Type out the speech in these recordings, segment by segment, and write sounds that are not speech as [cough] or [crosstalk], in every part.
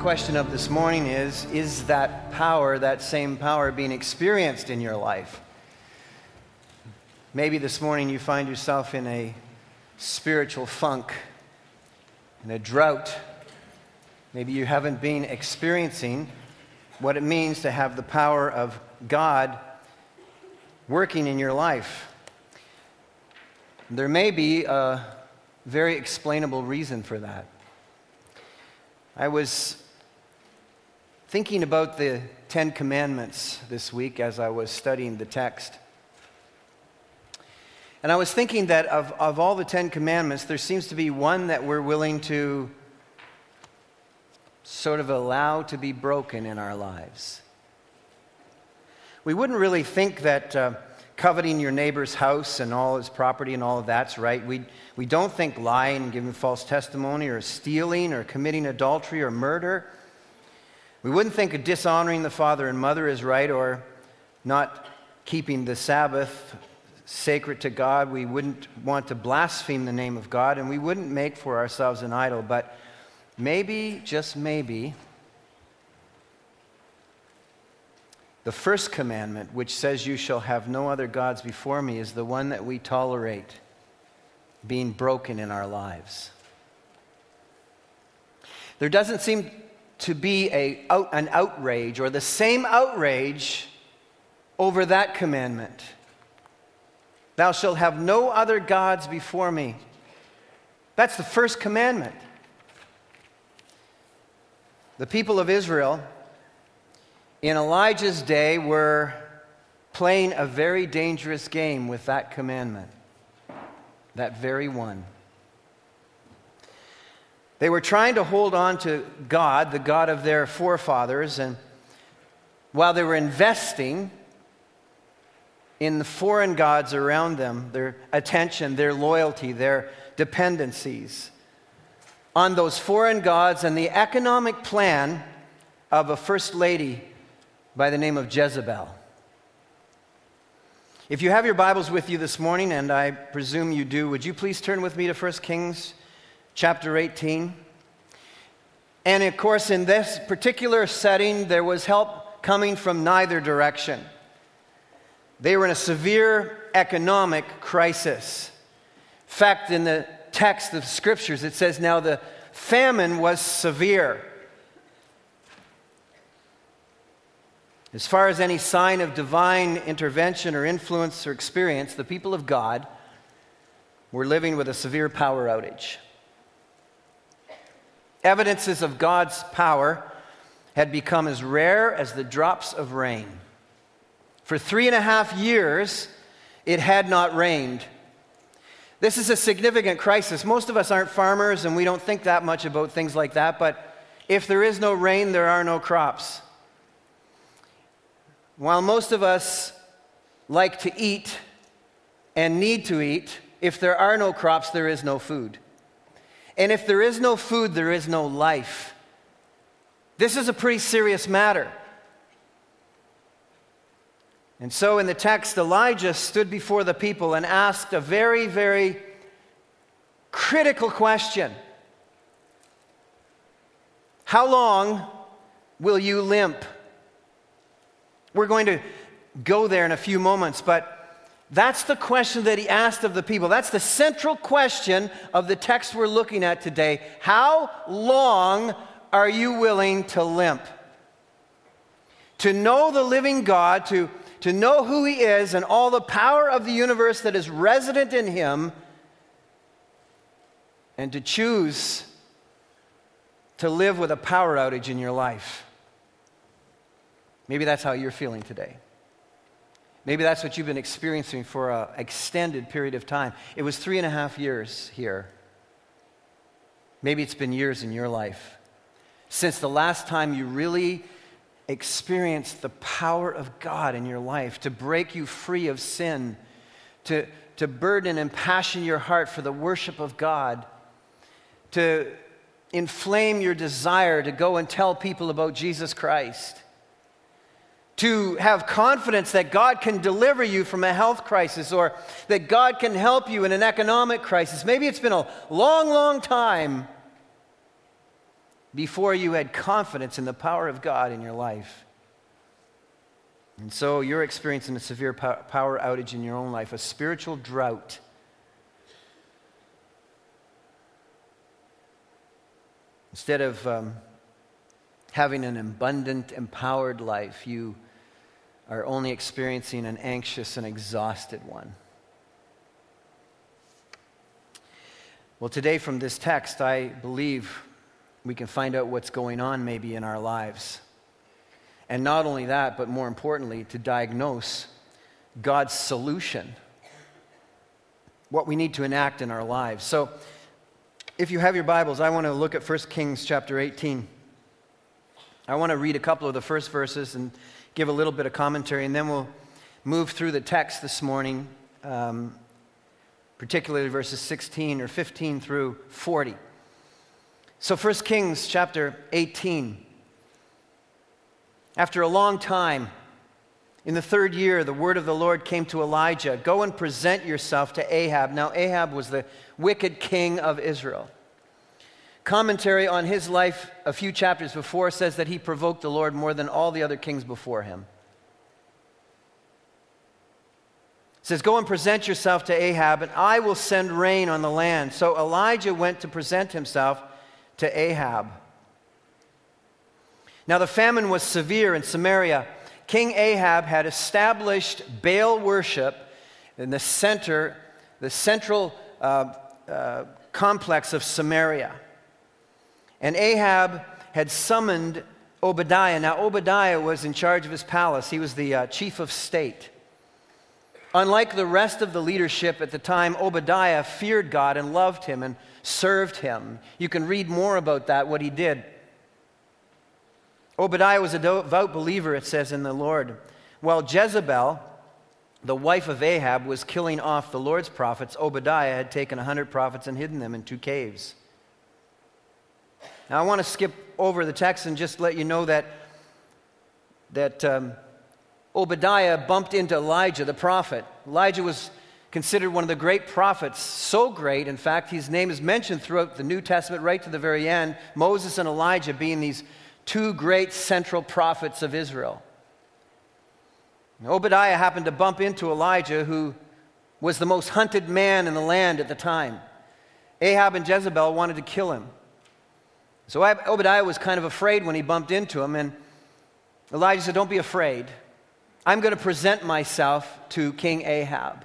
question of this morning is Is that power, that same power, being experienced in your life? Maybe this morning you find yourself in a spiritual funk, in a drought. Maybe you haven't been experiencing what it means to have the power of God working in your life. There may be a very explainable reason for that. I was thinking about the Ten Commandments this week as I was studying the text. And I was thinking that of, of all the Ten Commandments, there seems to be one that we're willing to sort of allow to be broken in our lives. We wouldn't really think that uh, coveting your neighbor's house and all his property and all of that's right. We, we don't think lying giving false testimony or stealing or committing adultery or murder. We wouldn't think of dishonoring the father and mother is right or not keeping the Sabbath sacred to God. We wouldn't want to blaspheme the name of God and we wouldn't make for ourselves an idol. But maybe, just maybe, The first commandment, which says, You shall have no other gods before me, is the one that we tolerate being broken in our lives. There doesn't seem to be a, an outrage or the same outrage over that commandment. Thou shalt have no other gods before me. That's the first commandment. The people of Israel in Elijah's day were playing a very dangerous game with that commandment, that very one. They were trying to hold on to God, the God of their forefathers, and while they were investing in the foreign gods around them, their attention, their loyalty, their dependencies on those foreign gods and the economic plan of a first lady by the name of Jezebel. If you have your Bibles with you this morning, and I presume you do, would you please turn with me to 1 Kings chapter 18? And of course, in this particular setting, there was help coming from neither direction. They were in a severe economic crisis. In fact, in the text of scriptures, it says, Now the famine was severe. As far as any sign of divine intervention or influence or experience, the people of God were living with a severe power outage. Evidences of God's power had become as rare as the drops of rain. For three and a half years, it had not rained. This is a significant crisis. Most of us aren't farmers and we don't think that much about things like that, but if there is no rain, there are no crops. While most of us like to eat and need to eat, if there are no crops, there is no food. And if there is no food, there is no life. This is a pretty serious matter. And so in the text, Elijah stood before the people and asked a very, very critical question How long will you limp? We're going to go there in a few moments, but that's the question that he asked of the people. That's the central question of the text we're looking at today. How long are you willing to limp? To know the living God, to, to know who he is and all the power of the universe that is resident in him, and to choose to live with a power outage in your life. Maybe that's how you're feeling today. Maybe that's what you've been experiencing for an extended period of time. It was three and a half years here. Maybe it's been years in your life since the last time you really experienced the power of God in your life to break you free of sin, to, to burden and passion your heart for the worship of God, to inflame your desire to go and tell people about Jesus Christ to have confidence that God can deliver you from a health crisis or that God can help you in an economic crisis. Maybe it's been a long, long time, before you had confidence in the power of God in your life. And so you're experiencing a severe power outage in your own life, a spiritual drought. Instead of um, having an abundant, empowered life, you are only experiencing an anxious and exhausted one. Well, today from this text, I believe we can find out what's going on maybe in our lives. And not only that, but more importantly, to diagnose God's solution, what we need to enact in our lives. So, if you have your Bibles, I want to look at 1 Kings chapter 18. I want to read a couple of the first verses and give a little bit of commentary, and then we'll move through the text this morning, um, particularly verses 16 or 15 through 40. So, 1 Kings chapter 18. After a long time, in the third year, the word of the Lord came to Elijah Go and present yourself to Ahab. Now, Ahab was the wicked king of Israel. Commentary on his life a few chapters before says that he provoked the Lord more than all the other kings before him. It says, Go and present yourself to Ahab, and I will send rain on the land. So Elijah went to present himself to Ahab. Now, the famine was severe in Samaria. King Ahab had established Baal worship in the center, the central uh, uh, complex of Samaria. And Ahab had summoned Obadiah. Now, Obadiah was in charge of his palace, he was the uh, chief of state. Unlike the rest of the leadership at the time, Obadiah feared God and loved him and served him. You can read more about that, what he did. Obadiah was a devout believer, it says, in the Lord. While Jezebel, the wife of Ahab, was killing off the Lord's prophets, Obadiah had taken a hundred prophets and hidden them in two caves. Now, I want to skip over the text and just let you know that, that um, Obadiah bumped into Elijah, the prophet. Elijah was considered one of the great prophets, so great, in fact, his name is mentioned throughout the New Testament right to the very end. Moses and Elijah being these two great central prophets of Israel. Obadiah happened to bump into Elijah, who was the most hunted man in the land at the time. Ahab and Jezebel wanted to kill him. So Obadiah was kind of afraid when he bumped into him, and Elijah said, Don't be afraid. I'm going to present myself to King Ahab.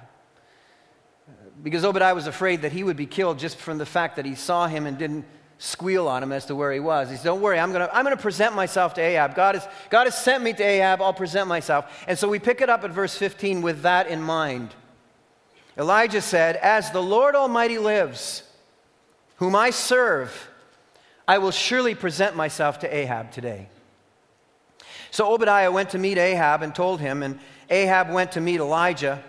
Because Obadiah was afraid that he would be killed just from the fact that he saw him and didn't squeal on him as to where he was. He said, Don't worry, I'm going to I'm going to present myself to Ahab. God has, God has sent me to Ahab, I'll present myself. And so we pick it up at verse 15 with that in mind. Elijah said, As the Lord Almighty lives, whom I serve, I will surely present myself to Ahab today. So Obadiah went to meet Ahab and told him, and Ahab went to meet Elijah.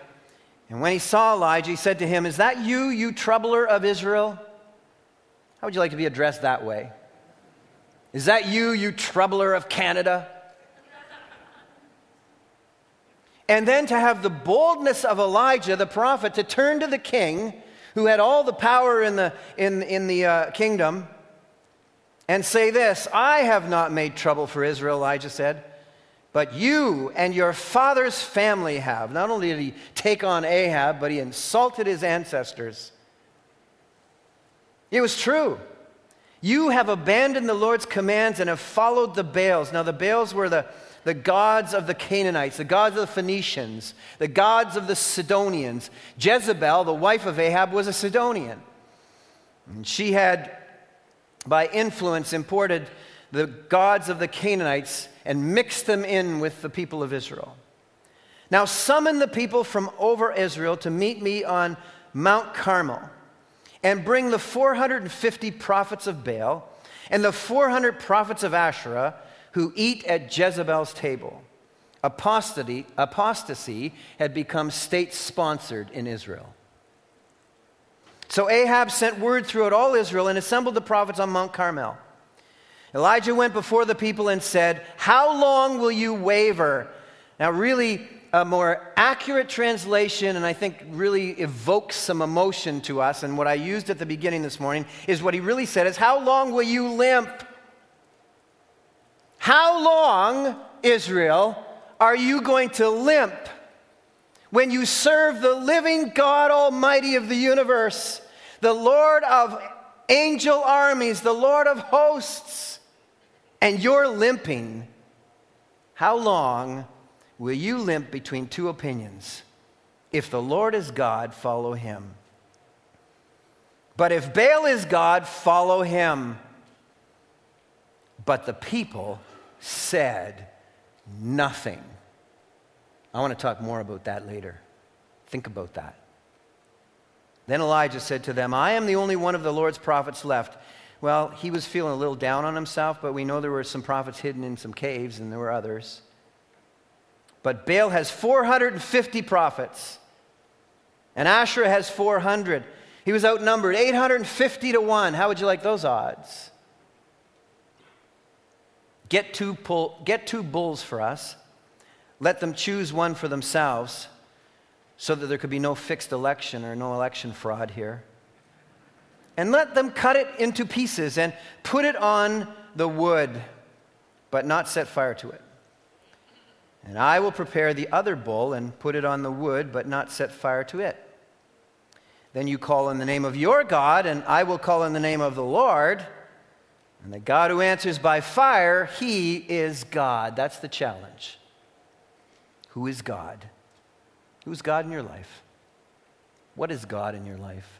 And when he saw Elijah, he said to him, Is that you, you troubler of Israel? How would you like to be addressed that way? Is that you, you troubler of Canada? And then to have the boldness of Elijah, the prophet, to turn to the king who had all the power in the, in, in the uh, kingdom and say this I have not made trouble for Israel, Elijah said, but you and your father's family have. Not only did he take on Ahab, but he insulted his ancestors. It was true. You have abandoned the Lord's commands and have followed the Baals. Now, the Baals were the, the gods of the Canaanites, the gods of the Phoenicians, the gods of the Sidonians. Jezebel, the wife of Ahab, was a Sidonian. And she had, by influence, imported the gods of the Canaanites and mixed them in with the people of Israel. Now, summon the people from over Israel to meet me on Mount Carmel and bring the 450 prophets of Baal and the 400 prophets of Asherah who eat at Jezebel's table. Apostasy, apostasy had become state sponsored in Israel. So Ahab sent word throughout all Israel and assembled the prophets on Mount Carmel. Elijah went before the people and said, How long will you waver? Now, really, a more accurate translation, and I think really evokes some emotion to us, and what I used at the beginning this morning is what he really said is, How long will you limp? How long, Israel, are you going to limp when you serve the living God Almighty of the universe, the Lord of angel armies, the Lord of hosts, and you're limping? How long will you limp between two opinions? If the Lord is God, follow him. But if Baal is God, follow him. But the people said nothing. I want to talk more about that later. Think about that. Then Elijah said to them, I am the only one of the Lord's prophets left. Well, he was feeling a little down on himself, but we know there were some prophets hidden in some caves, and there were others. But Baal has 450 prophets, and Asherah has 400. He was outnumbered 850 to 1. How would you like those odds? Get two, pull, get two bulls for us. Let them choose one for themselves so that there could be no fixed election or no election fraud here. And let them cut it into pieces and put it on the wood, but not set fire to it. And I will prepare the other bull and put it on the wood, but not set fire to it. Then you call in the name of your God, and I will call in the name of the Lord. And the God who answers by fire, he is God. That's the challenge. Who is God? Who's God in your life? What is God in your life?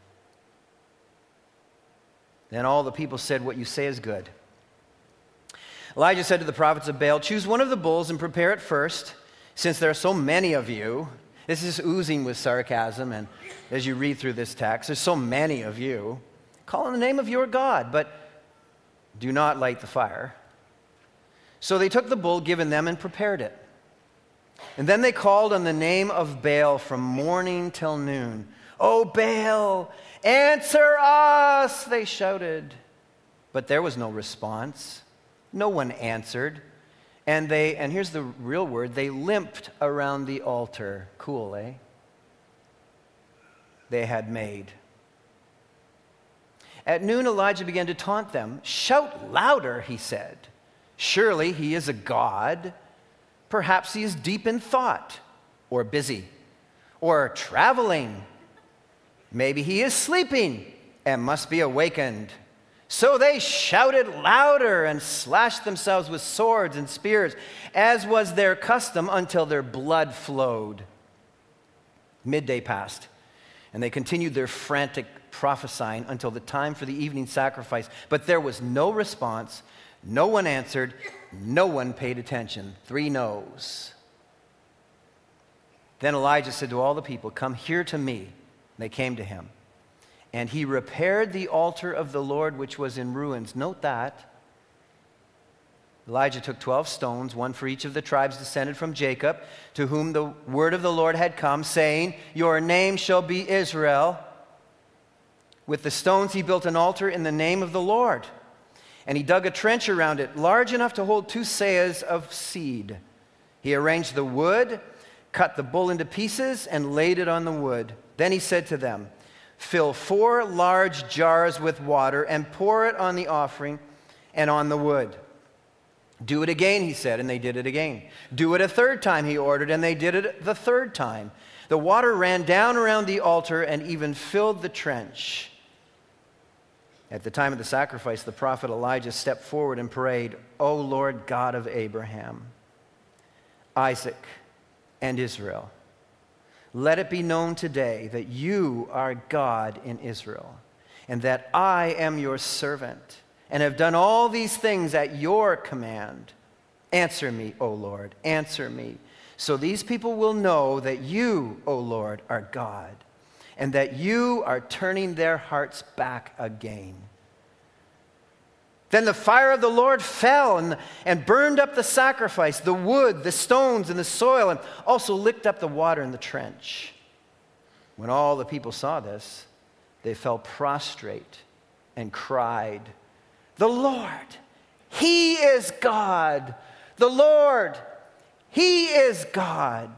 Then all the people said, What you say is good. Elijah said to the prophets of Baal, Choose one of the bulls and prepare it first, since there are so many of you. This is oozing with sarcasm, and as you read through this text, there's so many of you. Call on the name of your God, but do not light the fire. So they took the bull given them and prepared it. And then they called on the name of Baal from morning till noon. Oh, Baal, answer us, they shouted. But there was no response. No one answered. And they, and here's the real word, they limped around the altar. Cool, eh? They had made. At noon, Elijah began to taunt them. Shout louder, he said. Surely he is a God. Perhaps he is deep in thought, or busy, or traveling. Maybe he is sleeping and must be awakened. So they shouted louder and slashed themselves with swords and spears, as was their custom, until their blood flowed. Midday passed, and they continued their frantic prophesying until the time for the evening sacrifice. But there was no response, no one answered, no one paid attention. Three no's. Then Elijah said to all the people, Come here to me. And they came to him. And he repaired the altar of the Lord which was in ruins. Note that. Elijah took 12 stones, one for each of the tribes descended from Jacob, to whom the word of the Lord had come, saying, Your name shall be Israel. With the stones he built an altar in the name of the Lord and he dug a trench around it, large enough to hold two seahs of seed. He arranged the wood, cut the bull into pieces, and laid it on the wood. Then he said to them, Fill four large jars with water and pour it on the offering and on the wood. Do it again, he said, and they did it again. Do it a third time, he ordered, and they did it the third time. The water ran down around the altar and even filled the trench. At the time of the sacrifice, the prophet Elijah stepped forward and prayed, O Lord God of Abraham, Isaac, and Israel, let it be known today that you are God in Israel, and that I am your servant, and have done all these things at your command. Answer me, O Lord, answer me, so these people will know that you, O Lord, are God and that you are turning their hearts back again. Then the fire of the Lord fell and, and burned up the sacrifice, the wood, the stones, and the soil, and also licked up the water in the trench. When all the people saw this, they fell prostrate and cried, The Lord, He is God! The Lord, He is God!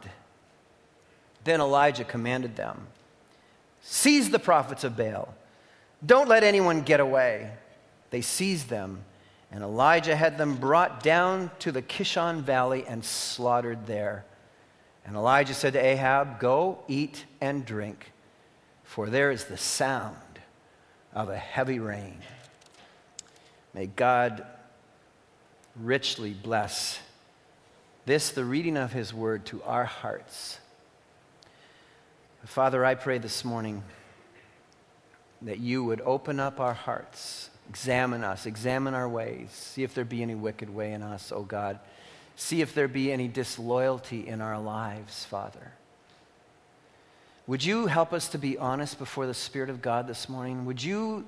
Then Elijah commanded them Seize the prophets of Baal. Don't let anyone get away. They seized them And Elijah had them brought down to the Kishon Valley and slaughtered there. And Elijah said to Ahab, Go, eat and drink, for there is the sound of a heavy rain. May God richly bless this, the reading of his word, to our hearts. Father, I pray this morning that you would open up our hearts, examine us, examine our ways, see if there be any wicked way in us, O oh God. See if there be any disloyalty in our lives, Father. Would you help us to be honest before the Spirit of God this morning? Would you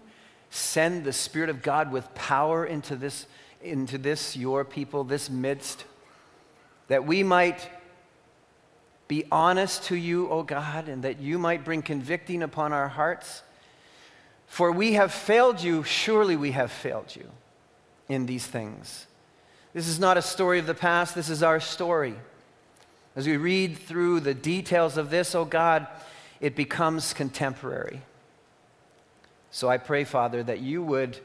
send the Spirit of God with power into this, into this your people, this midst, that we might be honest to you, O God, and that you might bring convicting upon our hearts? For we have failed you, surely we have failed you in these things. This is not a story of the past, this is our story. As we read through the details of this, oh God, it becomes contemporary. So I pray, Father, that you would.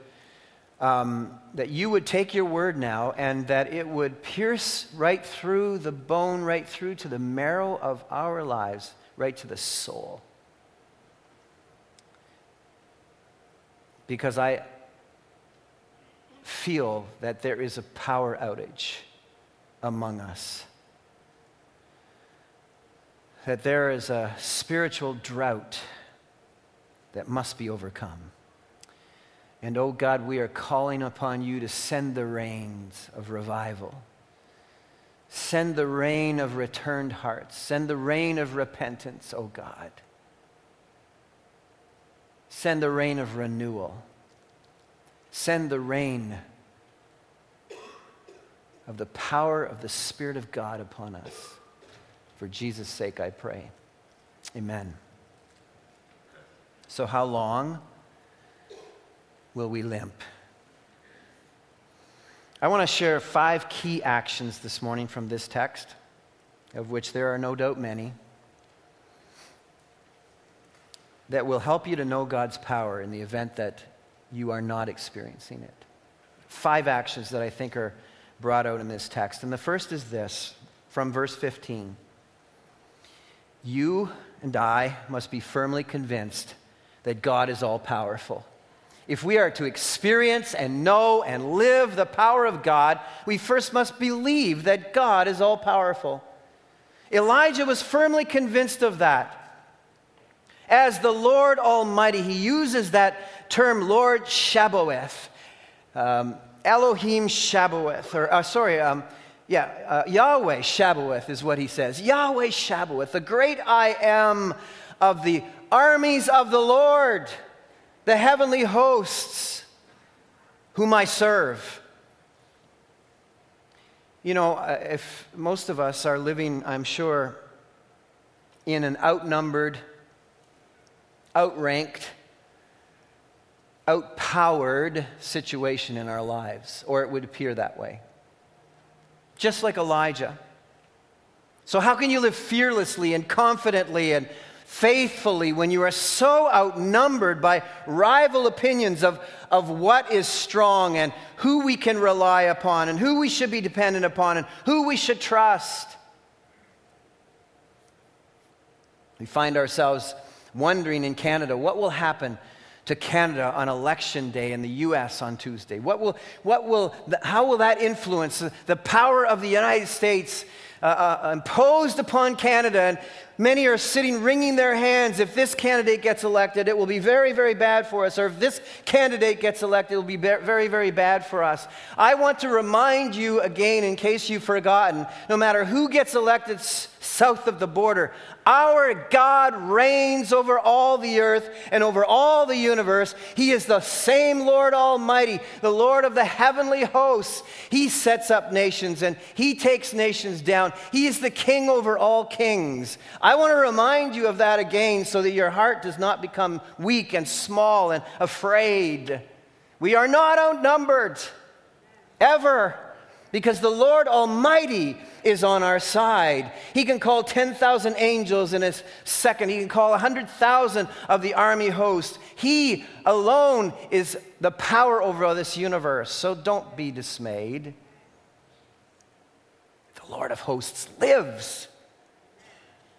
Um, that you would take your word now and that it would pierce right through the bone, right through to the marrow of our lives, right to the soul. because I feel that there is a power outage among us. That there is a spiritual drought that must be overcome. And oh God, we are calling upon you to send the rains of revival. Send the rain of returned hearts. Send the rain of repentance, oh God Send the rain of renewal. Send the rain of the power of the Spirit of God upon us. For Jesus' sake, I pray. Amen. So, how long will we limp? I want to share five key actions this morning from this text, of which there are no doubt many that will help you to know God's power in the event that you are not experiencing it. Five actions that I think are brought out in this text. And the first is this from verse 15 You and I must be firmly convinced that God is all powerful. If we are to experience and know and live the power of God, we first must believe that God is all powerful. Elijah was firmly convinced of that as the Lord Almighty. He uses that term, Lord Shabboeth, um, Elohim Shabboeth, or uh, sorry, um, yeah, uh, Yahweh Shabboeth is what he says. Yahweh Shabboeth, the great I am of the armies of the Lord, the heavenly hosts whom I serve. You know, uh, if most of us are living, I'm sure, in an outnumbered, outranked, outpowered situation in our lives, or it would appear that way. Just like Elijah. So, how can you live fearlessly and confidently and faithfully when you are so outnumbered by rival opinions of, of what is strong and who we can rely upon and who we should be dependent upon and who we should trust? We find ourselves wondering in Canada what will happen to Canada on election day in the US on Tuesday? What will, what will, how will that influence the power of the United States uh, uh, imposed upon Canada? And many are sitting wringing their hands. If this candidate gets elected, it will be very, very bad for us. Or if this candidate gets elected, it will be very, very bad for us. I want to remind you again, in case you've forgotten, no matter who gets elected south of the border, our God reigns over all the earth and over all the universe. He is the same Lord Almighty, the Lord of the heavenly hosts. He sets up nations and he takes nations down. He is the king over all kings. I want to remind you of that again so that your heart does not become weak and small and afraid. We are not outnumbered, ever. Because the Lord Almighty is on our side. He can call 10,000 angels in a second, He can call 100,000 of the army host. He alone is the power over this universe. So don't be dismayed. The Lord of hosts lives.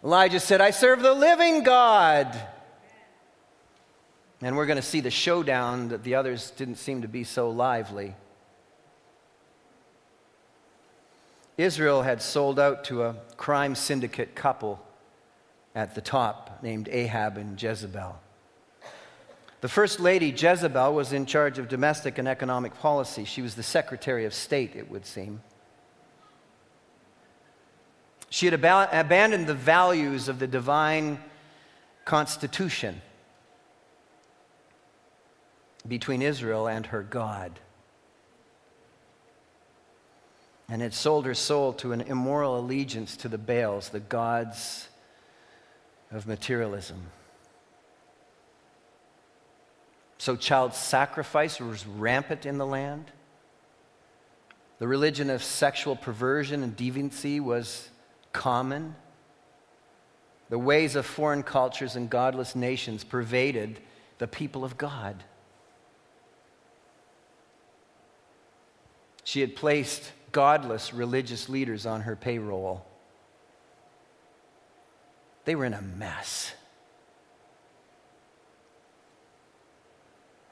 Elijah said, I serve the living God. And we're going to see the showdown that the others didn't seem to be so lively. Israel had sold out to a crime syndicate couple at the top named Ahab and Jezebel. The first lady, Jezebel, was in charge of domestic and economic policy. She was the Secretary of State, it would seem. She had ab- abandoned the values of the divine constitution between Israel and her God and had sold her soul to an immoral allegiance to the Baals, the gods of materialism. So, child sacrifice was rampant in the land. The religion of sexual perversion and deviancy was common. The ways of foreign cultures and godless nations pervaded the people of God. She had placed godless religious leaders on her payroll. They were in a mess.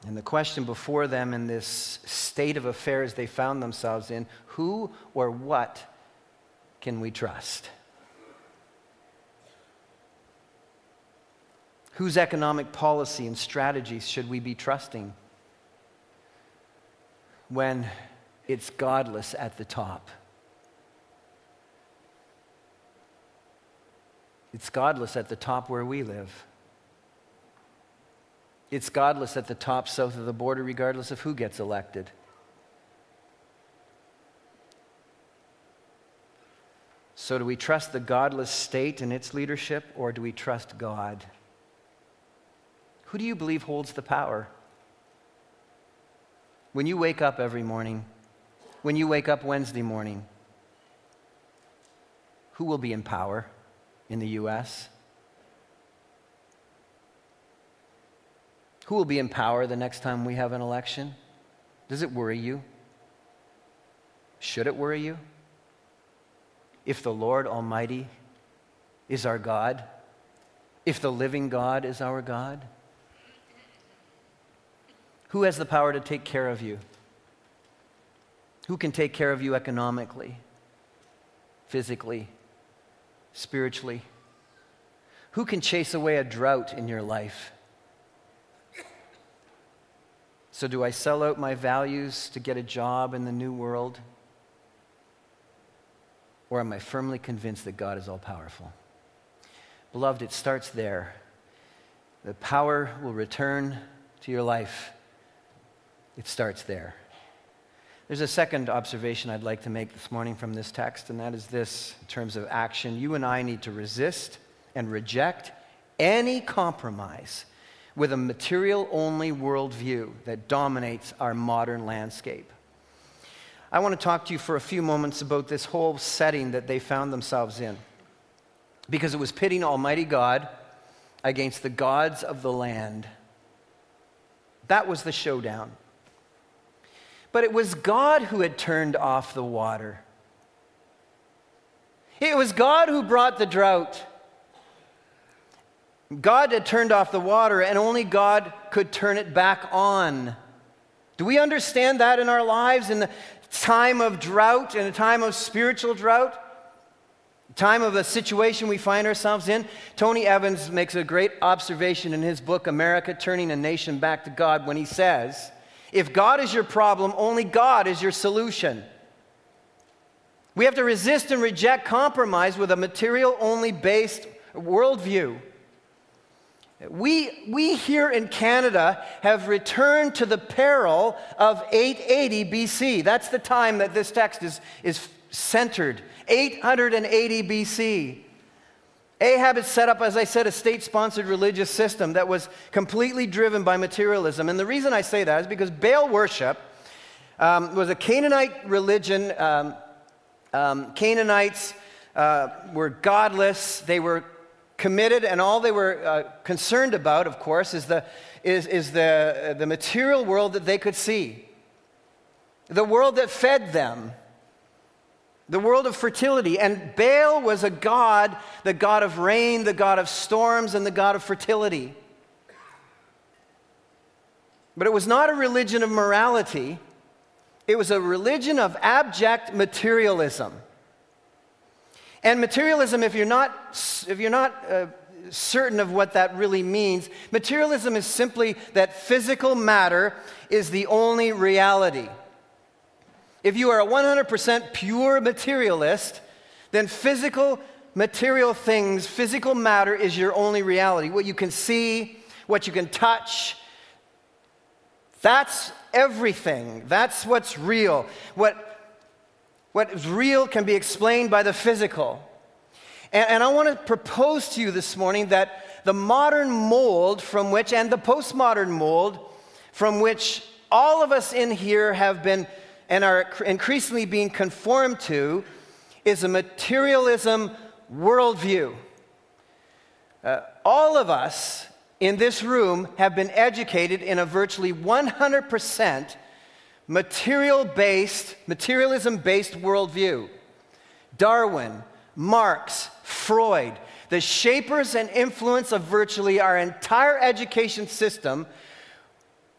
And the question before them in this state of affairs they found themselves in who or what can we trust? Whose economic policy and strategies should we be trusting when it's godless at the top. It's godless at the top where we live. It's godless at the top south of the border, regardless of who gets elected. So, do we trust the godless state and its leadership, or do we trust God? Who do you believe holds the power? When you wake up every morning, when you wake up Wednesday morning? Who will be in power in the U.S.? Who will be in power the next time we have an election? Does it worry you? Should it worry you? If the Lord Almighty is our God, if the living God is our God, who has the power to take care of you? Who can take care of you economically, physically, spiritually? Who can chase away a drought in your life? So, do I sell out my values to get a job in the new world? Or am I firmly convinced that God is all powerful? Beloved, it starts there. The power will return to your life. It starts there. There's a second observation I'd like to make this morning from this text, and that is this in terms of action. You and I need to resist and reject any compromise with a material only worldview that dominates our modern landscape. I want to talk to you for a few moments about this whole setting that they found themselves in, because it was pitting Almighty God against the gods of the land. That was the showdown. But it was God who had turned off the water. It was God who brought the drought. God had turned off the water, and only God could turn it back on. Do we understand that in our lives in the time of drought, in a time of spiritual drought? Time of a situation we find ourselves in. Tony Evans makes a great observation in his book, America Turning a Nation Back to God, when he says, if God is your problem, only God is your solution. We have to resist and reject compromise with a material only based worldview. We, we here in Canada have returned to the peril of 880 BC. That's the time that this text is, is centered. 880 BC. Ahab had set up, as I said, a state sponsored religious system that was completely driven by materialism. And the reason I say that is because Baal worship um, was a Canaanite religion. Um, um, Canaanites uh, were godless, they were committed, and all they were uh, concerned about, of course, is, the, is, is the, the material world that they could see, the world that fed them, the world of fertility. And Baal was a god, the god of rain, the god of storms, and the god of fertility. But it was not a religion of morality. It was a religion of abject materialism. And materialism, if you're not, if you're not uh, certain of what that really means, materialism is simply that physical matter is the only reality. If you are a 100% pure materialist, then physical material things, physical matter is your only reality. What you can see, what you can touch, that's everything. That's what's real. What, what is real can be explained by the physical. And, and I want to propose to you this morning that the modern mold from which, and the postmodern mold from which all of us in here have been and are increasingly being conformed to, is a materialism worldview. Uh, all of us in this room have been educated in a virtually 100% material based, materialism based worldview. Darwin, Marx, Freud, the shapers and influence of virtually our entire education system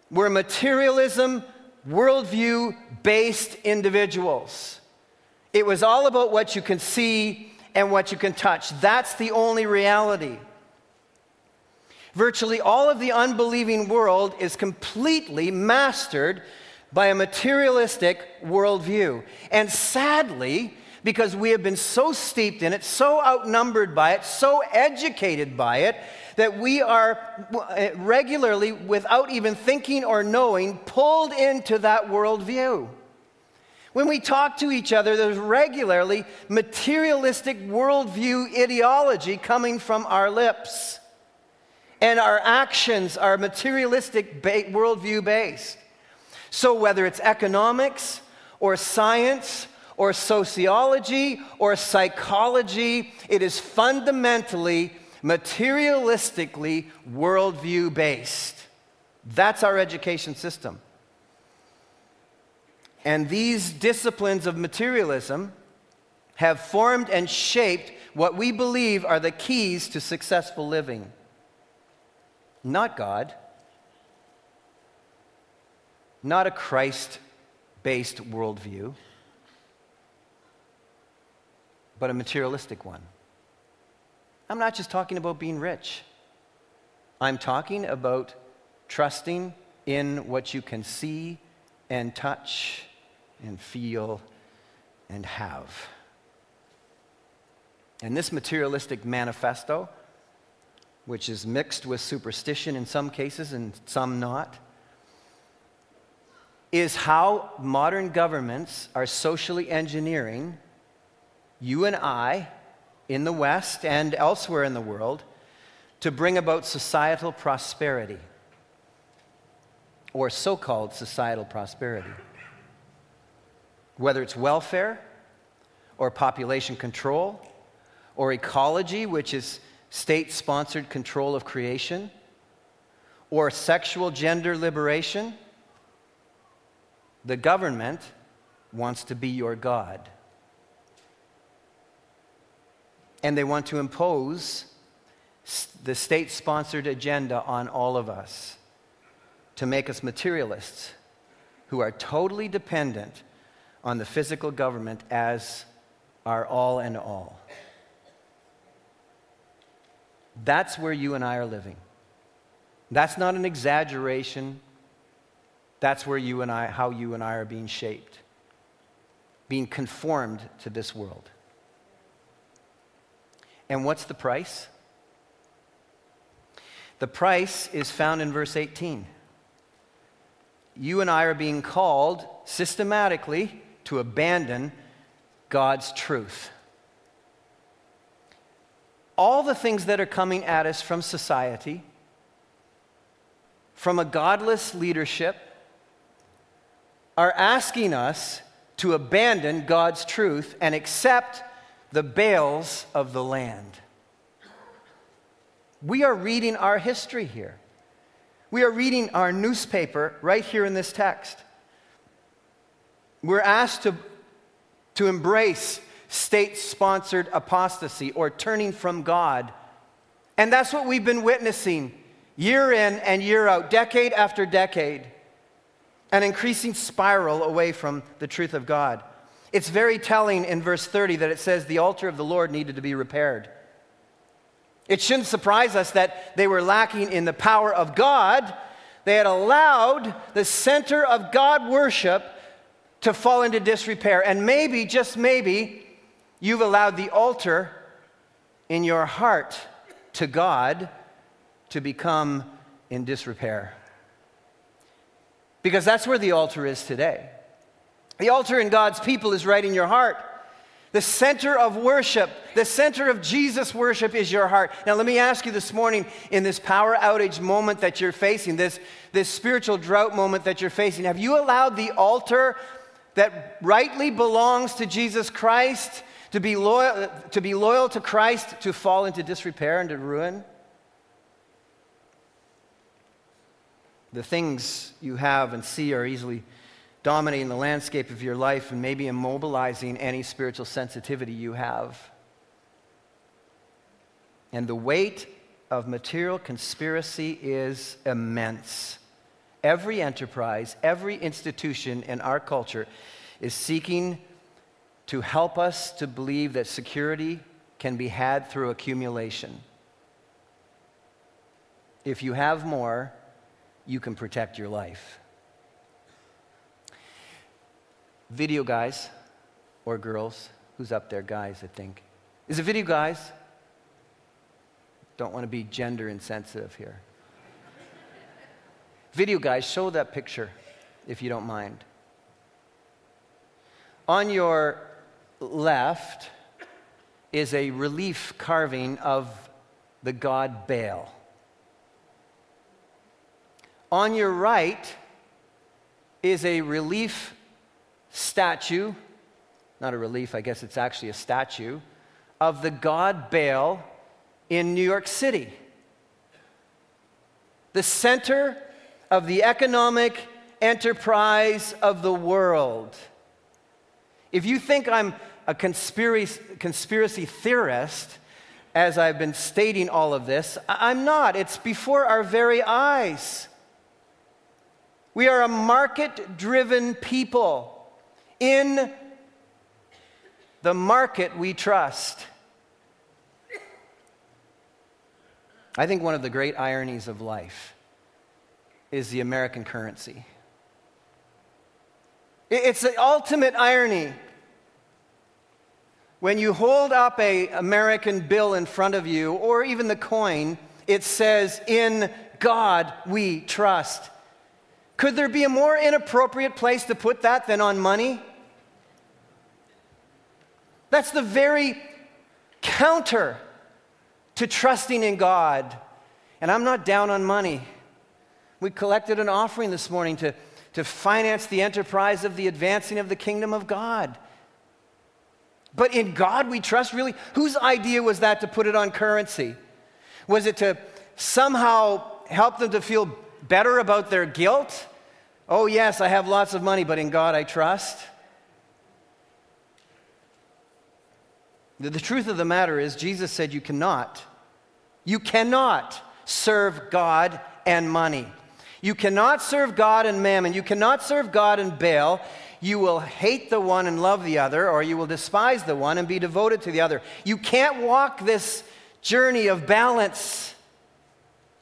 were materialism, worldview based individuals. It was all about what you can see and what you can touch. That's the only reality. Virtually all of the unbelieving world is completely mastered by a materialistic worldview. And sadly, because we have been so steeped in it, so outnumbered by it, so educated by it, that we are uh, regularly, without even thinking or knowing, pulled into that worldview. When we talk to each other, there's regularly materialistic worldview ideology coming from our lips and our actions are materialistic ba- worldview based. So, whether it's economics or science or sociology or psychology, it is fundamentally materialistically worldview based. That's our education system. And these disciplines of materialism have formed and shaped what we believe are the keys to successful living not God, not a Christ based worldview, but a materialistic one. I'm not just talking about being rich, I'm talking about trusting in what you can see and touch and feel and have. And this materialistic manifesto which is mixed with superstition in some cases and some not, is how modern governments are socially engineering you and I in the West and elsewhere in the world to bring about societal prosperity or so called societal prosperity. Whether it's welfare or population control or ecology, which is state sponsored control of creation, or sexual gender liberation, the government wants to be your God. And they want to impose the state sponsored agenda on all of us to make us materialists who are totally dependent on the physical government as our all and all. That's where you and I are living. That's not an exaggeration. That's where you and I, how you and I are being shaped, being conformed to this world. And what's the price? The price is found in verse 18. You and I are being called systematically to abandon God's truth all the things that are coming at us from society, from a godless leadership, are asking us to abandon God's truth and accept the Baals of the land. We are reading our history here. We are reading our newspaper right here in this text. We're asked to, to embrace state sponsored apostasy or turning from God. And that's what we've been witnessing year in and year out, decade after decade an increasing spiral away from the truth of God. It's very telling in verse 30 that it says the altar of the Lord needed to be repaired. It shouldn't surprise us that they were lacking in the power of God. They had allowed the center of God worship to fall into disrepair. And maybe, just maybe, you've allowed the altar in your heart to God to become in disrepair because that's where the altar is today. The altar in God's people is right in your heart. The center of worship, the center of Jesus' worship is your heart. Now, let me ask you this morning in this power outage moment that you're facing, this, this spiritual drought moment that you're facing, have you allowed the altar that rightly belongs to Jesus Christ to be loyal to, be loyal to Christ to fall into disrepair and to ruin? the things you have and see are easily dominating the landscape of your life and maybe immobilizing any spiritual sensitivity you have. And the weight of material conspiracy is immense. Every enterprise, every institution in our culture is seeking to help us to believe that security can be had through accumulation. If you have more, you can protect your life. Video guys or girls, who's up there? Guys, I think. Is it video guys? Don't want to be gender insensitive here. [laughs] video guys, show that picture if you don't mind. On your left is a relief carving of the god Baal. On your right is a relief statue, not a relief, I guess it's actually a statue, of the god Baal in New York City. The center of the economic enterprise of the world. If you think I'm a conspiracy, conspiracy theorist, as I've been stating all of this, I'm not. It's before our very eyes. We are a market driven people. In the market we trust. I think one of the great ironies of life is the American currency. It's the ultimate irony. When you hold up a American bill in front of you, or even the coin, it says, In God we trust. Could there be a more inappropriate place to put that than on money? That's the very counter to trusting in God. And I'm not down on money. We collected an offering this morning to, to finance the enterprise of the advancing of the kingdom of God. But in God we trust, really? Whose idea was that to put it on currency? Was it to somehow help them to feel better about their guilt? Oh, yes, I have lots of money, but in God I trust. The, the truth of the matter is, Jesus said you cannot. You cannot serve God and money. You cannot serve God and mammon. You cannot serve God and Baal. You will hate the one and love the other, or you will despise the one and be devoted to the other. You can't walk this journey of balance.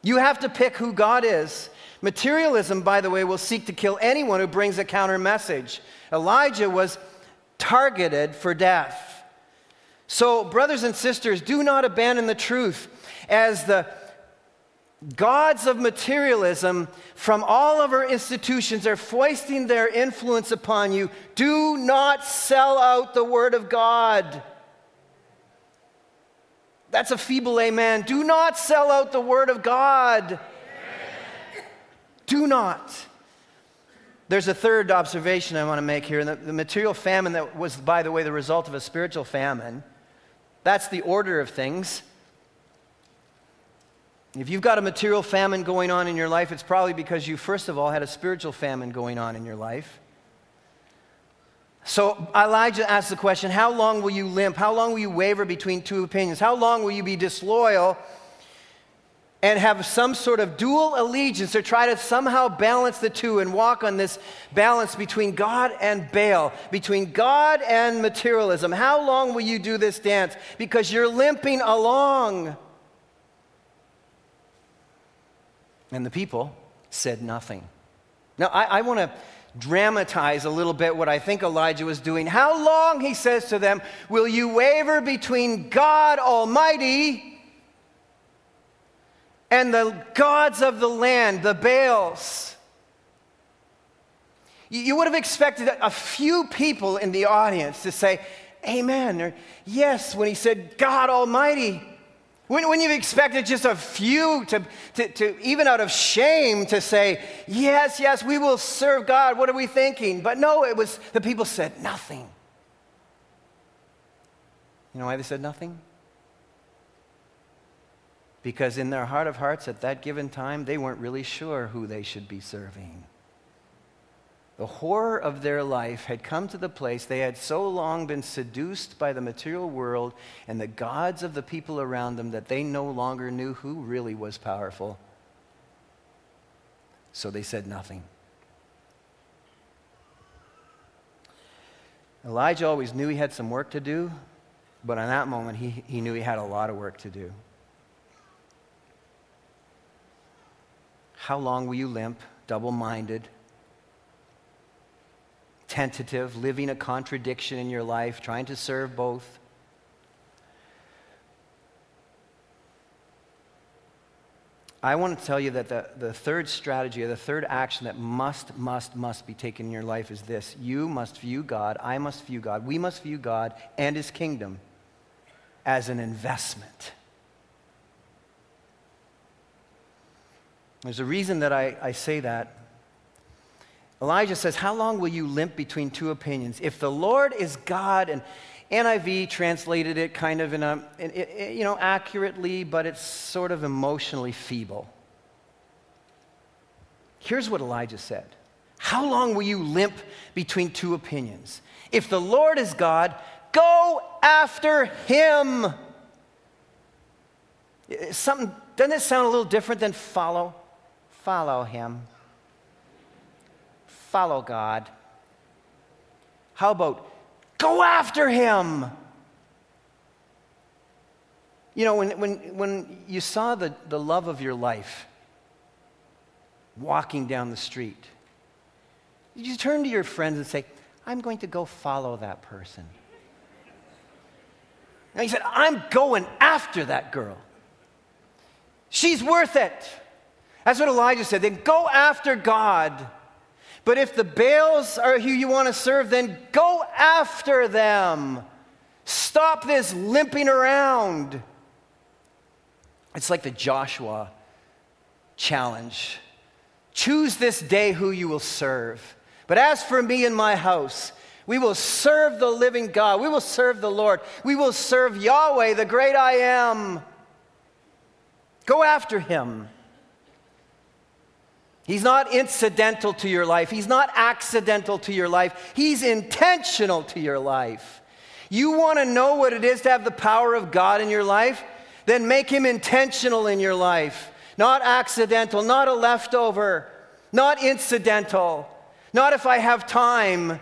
You have to pick who God is Materialism, by the way, will seek to kill anyone who brings a counter message. Elijah was targeted for death. So, brothers and sisters, do not abandon the truth as the gods of materialism from all of our institutions are foisting their influence upon you. Do not sell out the Word of God. That's a feeble amen. Do not sell out the Word of God. Do not. There's a third observation I want to make here. And the, the material famine that was, by the way, the result of a spiritual famine, that's the order of things. If you've got a material famine going on in your life, it's probably because you, first of all, had a spiritual famine going on in your life. So Elijah asks the question How long will you limp? How long will you waver between two opinions? How long will you be disloyal and have some sort of dual allegiance or try to somehow balance the two and walk on this balance between God and Baal, between God and materialism. How long will you do this dance? Because you're limping along. And the people said nothing. Now, I, I want to dramatize a little bit what I think Elijah was doing. How long, he says to them, will you waver between God Almighty? And the gods of the land, the Baals. You would have expected a few people in the audience to say, Amen, or yes, when he said God Almighty. Wouldn't, you have expected just a few to, to, to, even out of shame, to say, Yes, yes, we will serve God. What are we thinking? But no, it was the people said nothing. You know why they said nothing? Because in their heart of hearts at that given time, they weren't really sure who they should be serving. The horror of their life had come to the place they had so long been seduced by the material world and the gods of the people around them that they no longer knew who really was powerful. So they said nothing. Elijah always knew he had some work to do, but in that moment, he, he knew he had a lot of work to do. How long will you limp, double minded, tentative, living a contradiction in your life, trying to serve both? I want to tell you that the, the third strategy or the third action that must, must, must be taken in your life is this. You must view God, I must view God, we must view God and His kingdom as an investment. There's a reason that I, I say that. Elijah says, How long will you limp between two opinions? If the Lord is God, and NIV translated it kind of in a, you know, accurately, but it's sort of emotionally feeble. Here's what Elijah said How long will you limp between two opinions? If the Lord is God, go after him. Something, doesn't it sound a little different than follow? Follow Him. Follow God. How about go after Him? You know, when, when, when you saw the, the love of your life walking down the street, did you turn to your friends and say, I'm going to go follow that person? And he said, I'm going after that girl. She's worth it. That's what Elijah said. Then go after God. But if the Baals are who you want to serve, then go after them. Stop this limping around. It's like the Joshua challenge. Choose this day who you will serve. But as for me and my house, we will serve the living God. We will serve the Lord. We will serve Yahweh, the great I am. Go after him. He's not incidental to your life. He's not accidental to your life. He's intentional to your life. You want to know what it is to have the power of God in your life? Then make him intentional in your life. Not accidental, not a leftover, not incidental, not if I have time.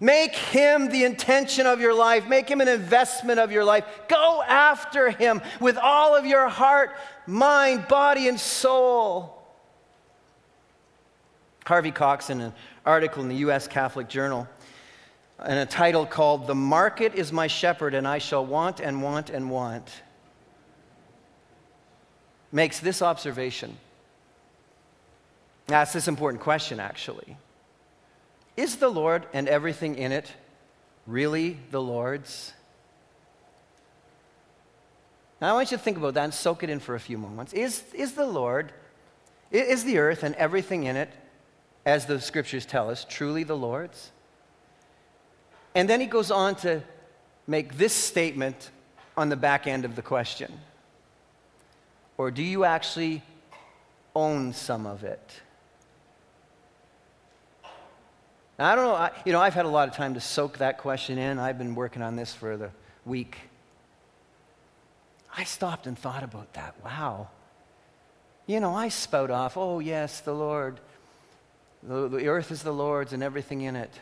Make him the intention of your life. Make him an investment of your life. Go after him with all of your heart, mind, body, and soul. Harvey Cox in an article in the U.S. Catholic Journal and a title called The Market is My Shepherd and I Shall Want and Want and Want makes this observation. Asks this important question, actually Is the Lord and everything in it really the Lord's? Now, I want you to think about that and soak it in for a few moments. Is, is the Lord, is the earth and everything in it as the scriptures tell us, truly the Lord's? And then he goes on to make this statement on the back end of the question Or do you actually own some of it? Now, I don't know, I, you know, I've had a lot of time to soak that question in. I've been working on this for the week. I stopped and thought about that. Wow. You know, I spout off, oh, yes, the Lord. The, the earth is the Lord's and everything in it.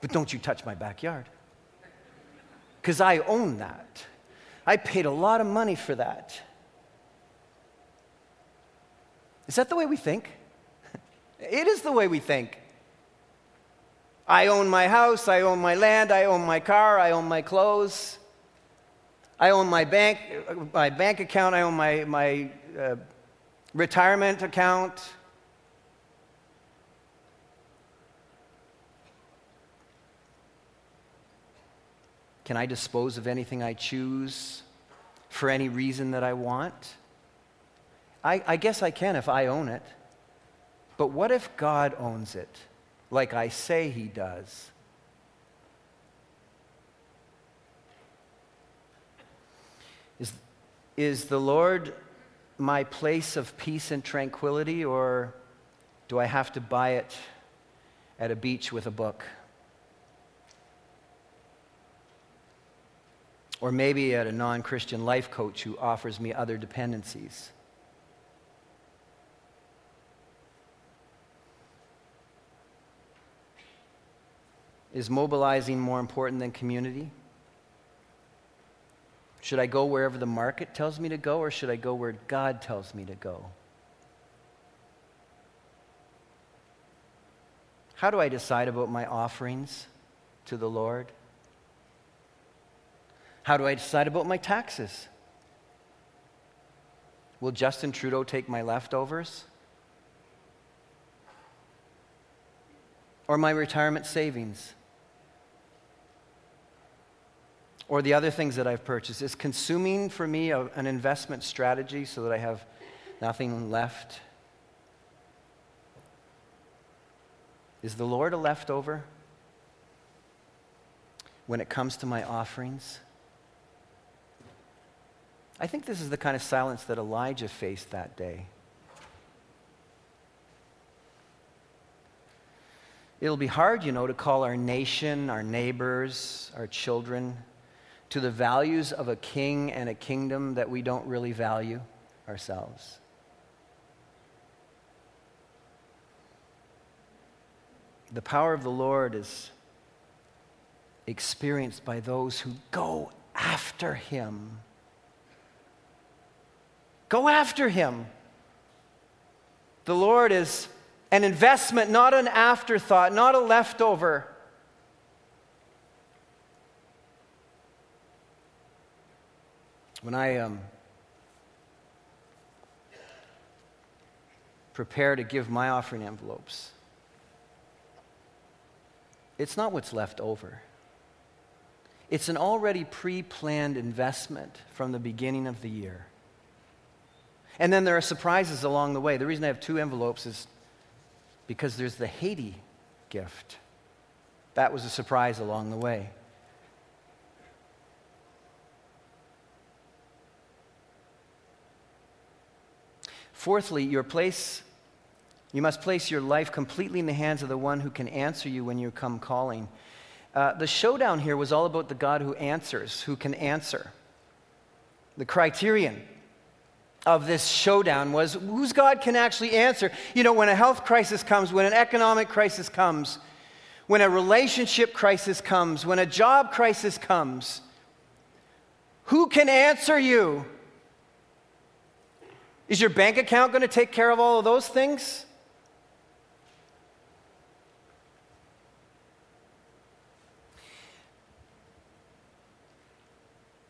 But don't you touch my backyard. Because I own that. I paid a lot of money for that. Is that the way we think? [laughs] It is the way we think. I own my house, I own my land, I own my car, I own my clothes. I own my bank, my bank account, I own my, my uh, retirement account. Can I dispose of anything I choose for any reason that I want? I, I guess I can if I own it. But what if God owns it? like I say he does. Is, is the Lord my place of peace and tranquility, or do I have to buy it at a beach with a book? Or maybe at a non Christian life coach who offers me other dependencies? Is mobilizing more important than community? Should I go wherever the market tells me to go, or should I go where God tells me to go? How do I decide about my offerings to the Lord? How do I decide about my taxes? Will Justin Trudeau take my leftovers? Or my retirement savings? or the other things that I've purchased? Is consuming for me a, an investment strategy so that I have nothing left? Is the Lord a leftover when it comes to my offerings? I think this is the kind of silence that Elijah faced that day. It'll be hard, you know, to call our nation, our neighbors, our children to the values of a king and a kingdom that we don't really value ourselves. The power of the Lord is experienced by those who go after him. Go after him. The Lord is an investment, not an afterthought, not a leftover. When I um, prepare to give my offering envelopes, it's not what's left over. It's an already pre planned investment from the beginning of the year. And then there are surprises along the way. The reason I have two envelopes is because there's the Haiti gift. That was a surprise along the way. Fourthly, your place, you must place your life completely in the hands of the one who can answer you when you come calling. Uh, the showdown here was all about the God who answers, who can answer. The criterion of this showdown was whose God can actually answer. You know, when a health crisis comes, when an economic crisis comes, when a relationship crisis comes, when a job crisis comes, who can answer you? Is your bank account going to take care of all of those things?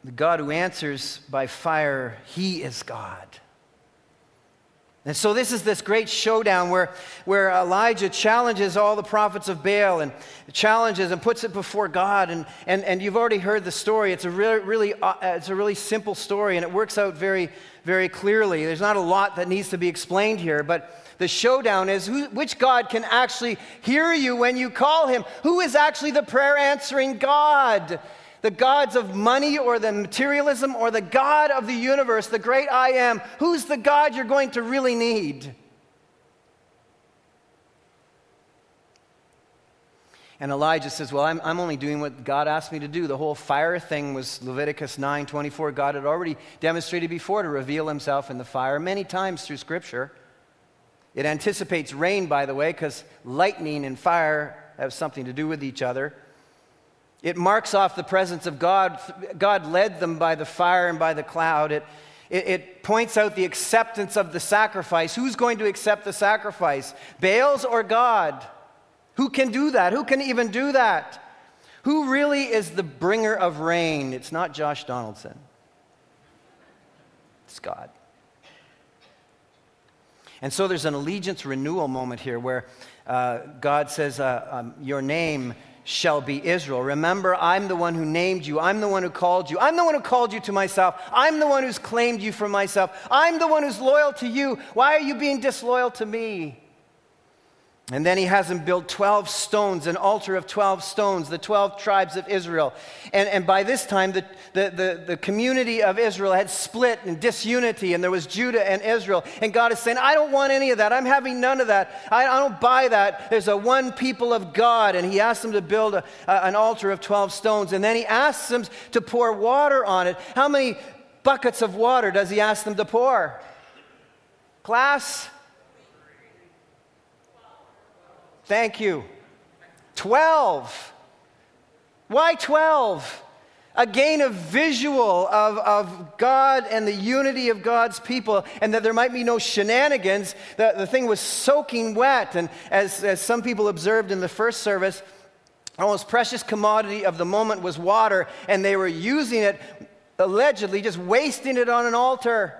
The God who answers by fire, He is God. And so this is this great showdown where, where Elijah challenges all the prophets of Baal and challenges and puts it before God. And, and, and you've already heard the story. It's a really, really, uh, it's a really simple story and it works out very, very clearly. There's not a lot that needs to be explained here, but, the showdown is who, which God can actually hear you when you call him? Who is actually the prayer answering God? The gods of money or the materialism or the God of the universe, the great I am? Who's the God you're going to really need? And Elijah says, Well, I'm, I'm only doing what God asked me to do. The whole fire thing was Leviticus 9 24. God had already demonstrated before to reveal himself in the fire many times through Scripture. It anticipates rain, by the way, because lightning and fire have something to do with each other. It marks off the presence of God. God led them by the fire and by the cloud. It, it, it, points out the acceptance of the sacrifice. Who's going to accept the sacrifice? Baals or God? Who can do that? Who can even do that? Who really is the bringer of rain? It's not Josh Donaldson, it's God. And so there's an allegiance renewal moment here where uh, God says, uh, um, Your name shall be Israel. Remember, I'm the one who named you. I'm the one who called you. I'm the one who called you to myself. I'm the one who's claimed you for myself. I'm the one who's loyal to you. Why are you being disloyal to me? And then he has them build 12 stones, an altar of 12 stones, the 12 tribes of Israel. And, and by this time, the, the, the, the, community of Israel had split in disunity, and there was Judah and Israel. And God is saying, I don't want any of that. I'm having none of that. I, I don't buy that. There's a one people of God. And he asks them to build a, a, an altar of 12 stones. And then he asks them to pour water on it. How many buckets of water does he ask them to pour? Class? Thank you. 12. Why 12? Again, a visual of, of God and the unity of God's people, and that there might be no shenanigans. The, the thing was soaking wet. And as, as some people observed in the first service, the most precious commodity of the moment was water, and they were using it, allegedly, just wasting it on an altar.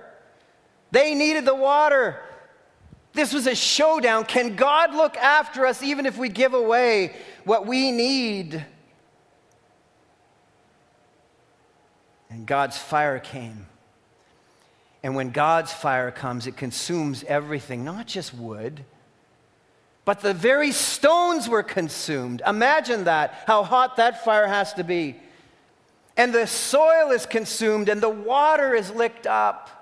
They needed the water. This was a showdown. Can God look after us even if we give away what we need? And God's fire came. And when God's fire comes, it consumes everything, not just wood, but the very stones were consumed. Imagine that, how hot that fire has to be. And the soil is consumed, and the water is licked up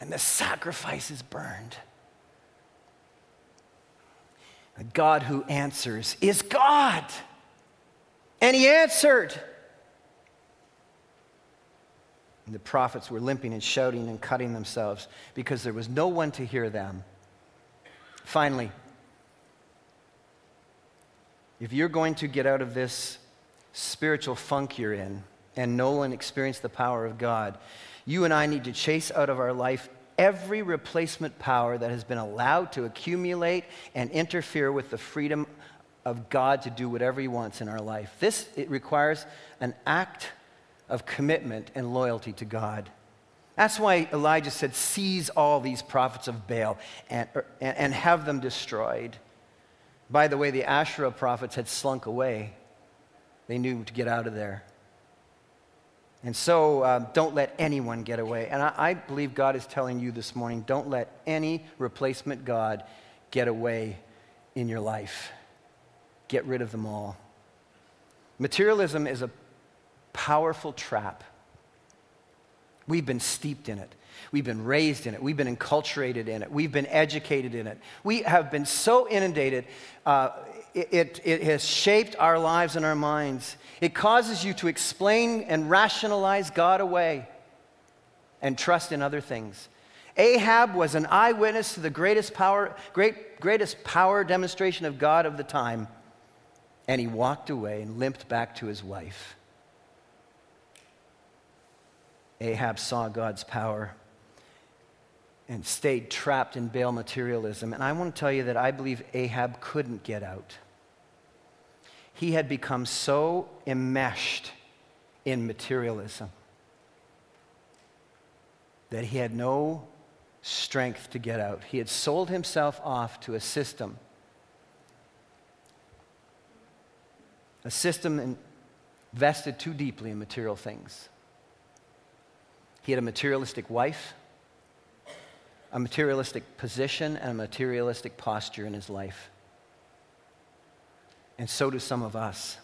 and the sacrifice is burned. The God who answers is God. And he answered. And the prophets were limping and shouting and cutting themselves because there was no one to hear them. Finally, if you're going to get out of this spiritual funk you're in and know and experience the power of God, you and I need to chase out of our life every replacement power that has been allowed to accumulate and interfere with the freedom of God to do whatever He wants in our life. This it requires an act of commitment and loyalty to God. That's why Elijah said, Seize all these prophets of Baal and, er, and, and have them destroyed. By the way, the Asherah prophets had slunk away, they knew to get out of there. And so uh, don't let anyone get away. And I, I believe God is telling you this morning don't let any replacement God get away in your life. Get rid of them all. Materialism is a powerful trap. We've been steeped in it. We've been raised in it. We've been enculturated in it. We've been educated in it. We have been so inundated. Uh, it, it, has shaped our lives and our minds. It causes you to explain and rationalize God away and trust in other things. Ahab was an eyewitness to the greatest power, great, greatest power demonstration of God of the time, and he walked away and limped back to his wife. Ahab saw God's power and stayed trapped in Baal materialism. And I want to tell you that I believe Ahab couldn't get out he had become so enmeshed in materialism that he had no strength to get out. He had sold himself off to a system, a system invested too deeply in material things. He had a materialistic wife, a materialistic position and a materialistic posture in his life. And so do some of us.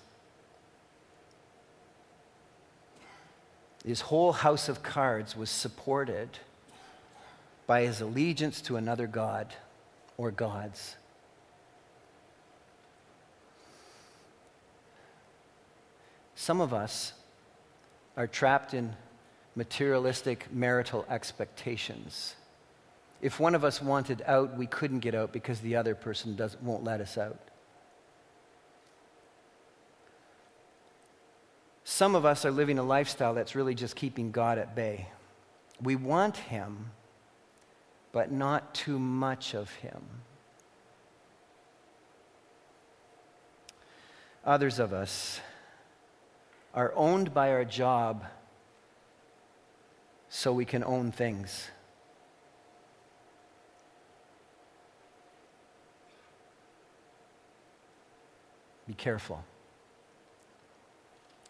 His whole house of cards was supported by his allegiance to another God or gods. Some of us are trapped in materialistic marital expectations. If one of us wanted out, we couldn't get out because the other person doesn't, won't let us out. Some of us are living a lifestyle that's really just keeping God at bay. We want Him, but not too much of Him. Others of us are owned by our job so we can own things. Be careful.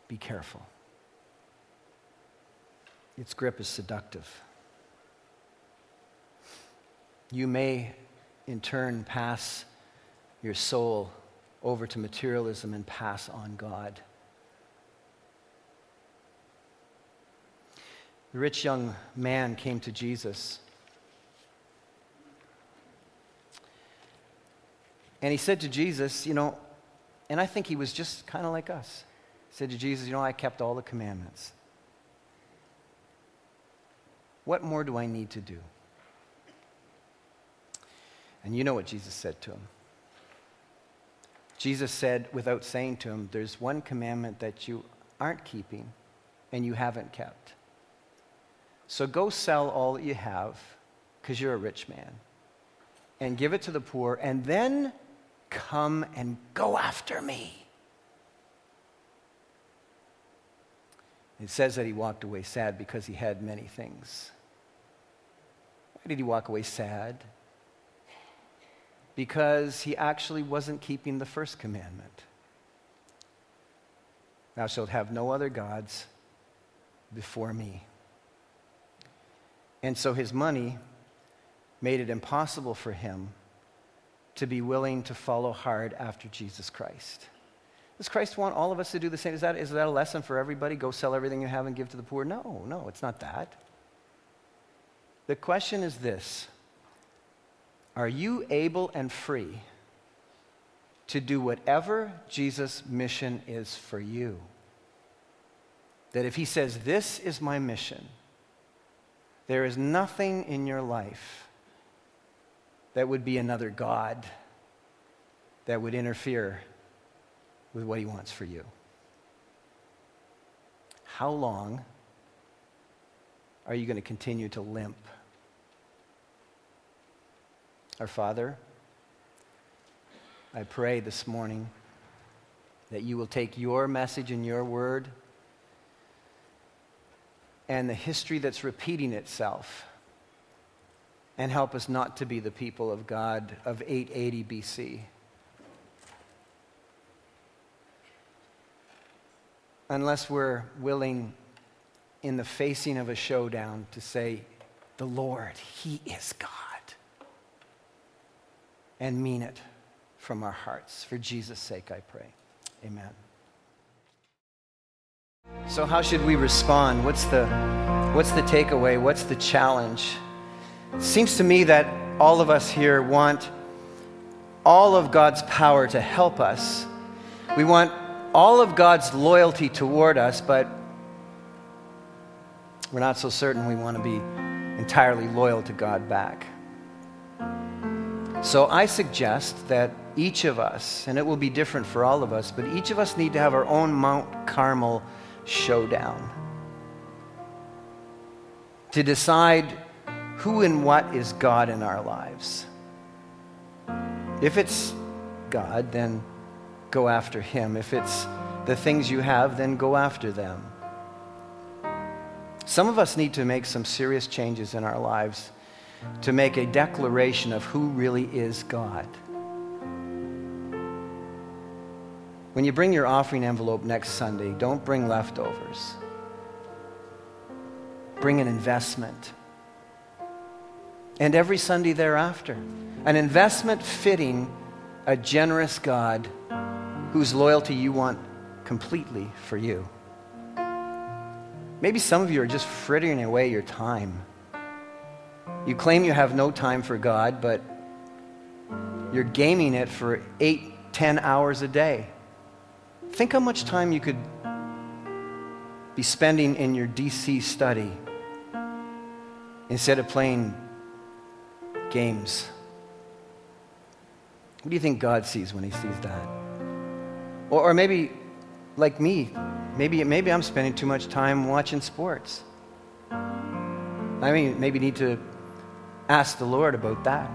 Be careful. Its grip is seductive. You may, in turn, pass your soul over to materialism and pass on God. The rich young man came to Jesus. And he said to Jesus, You know, and I think he was just kind of like us. He said to Jesus, You know, I kept all the commandments. What more do I need to do? And you know what Jesus said to him. Jesus said, without saying to him, There's one commandment that you aren't keeping and you haven't kept. So go sell all that you have, because you're a rich man, and give it to the poor, and then come and go after me. It says that he walked away sad because he had many things. Why did he walk away sad? Because he actually wasn't keeping the first commandment Thou shalt have no other gods before me. And so his money made it impossible for him to be willing to follow hard after Jesus Christ. Does Christ want all of us to do the same? Is that, is that a lesson for everybody? Go sell everything you have and give to the poor? No, no, it's not that. The question is this Are you able and free to do whatever Jesus' mission is for you? That if he says, This is my mission, there is nothing in your life that would be another God that would interfere with what He wants for you. How long are you going to continue to limp? Our Father, I pray this morning that you will take your message and your word and the history that's repeating itself and help us not to be the people of God of 880 BC. Unless we're willing, in the facing of a showdown, to say, The Lord, He is God. And mean it from our hearts. For Jesus' sake, I pray. Amen. So, how should we respond? What's the, what's the takeaway? What's the challenge? Seems to me that all of us here want all of God's power to help us. We want all of God's loyalty toward us, but we're not so certain we want to be entirely loyal to God back. So I suggest that each of us, and it will be different for all of us, but each of us need to have our own Mount Carmel showdown to decide who and what is God in our lives. If it's God, then go after Him. If it's the things you have, then go after them. Some of us need to make some serious changes in our lives to make a declaration of who really is God. When you bring your offering envelope next Sunday, don't bring leftovers. Bring an investment and every Sunday thereafter. An investment fitting a generous God whose loyalty you want completely for you. Maybe some of you are just frittering away your time. You claim you have no time for God, but you're gaming it for eight, ten hours a day. Think how much time you could be spending in your DC study instead of playing games. What do you think God sees when he sees that? Or, or maybe, like me, maybe, maybe I'm spending too much time watching sports. I mean, maybe need to ask the Lord about that.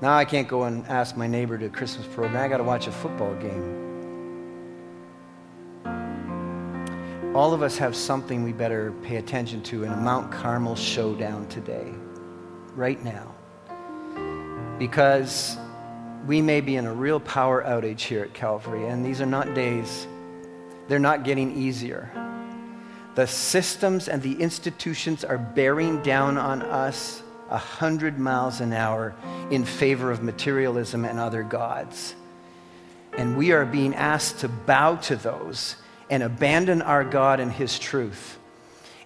Now I can't go and ask my neighbor to Christmas program. I got to watch a football game. All of us have something we better pay attention to in a Mount Carmel showdown today, right now. Because we may be in a real power outage here at Calvary, and these are not days, they're not getting easier. The systems and the institutions are bearing down on us a 100 miles an hour in favor of materialism and other gods. And we are being asked to bow to those and abandon our God and His truth.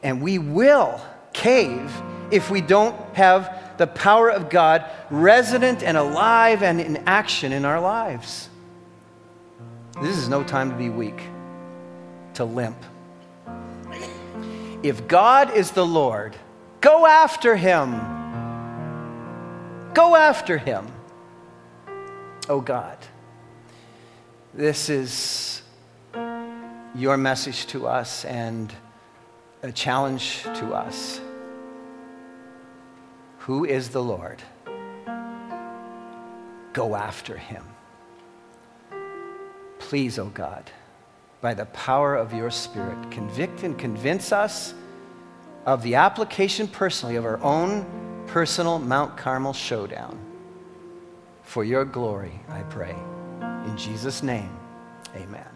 And we will cave if we don't have the power of God resident and alive and in action in our lives. This is no time to be weak, to limp. If God is the Lord, go after Him. Go after Him. Oh God, this is your message to us and a challenge to us. Who is the Lord? Go after him. Please, O oh God, by the power of your Spirit, convict and convince us of the application personally of our own personal Mount Carmel showdown. For your glory, I pray. In Jesus' name, amen.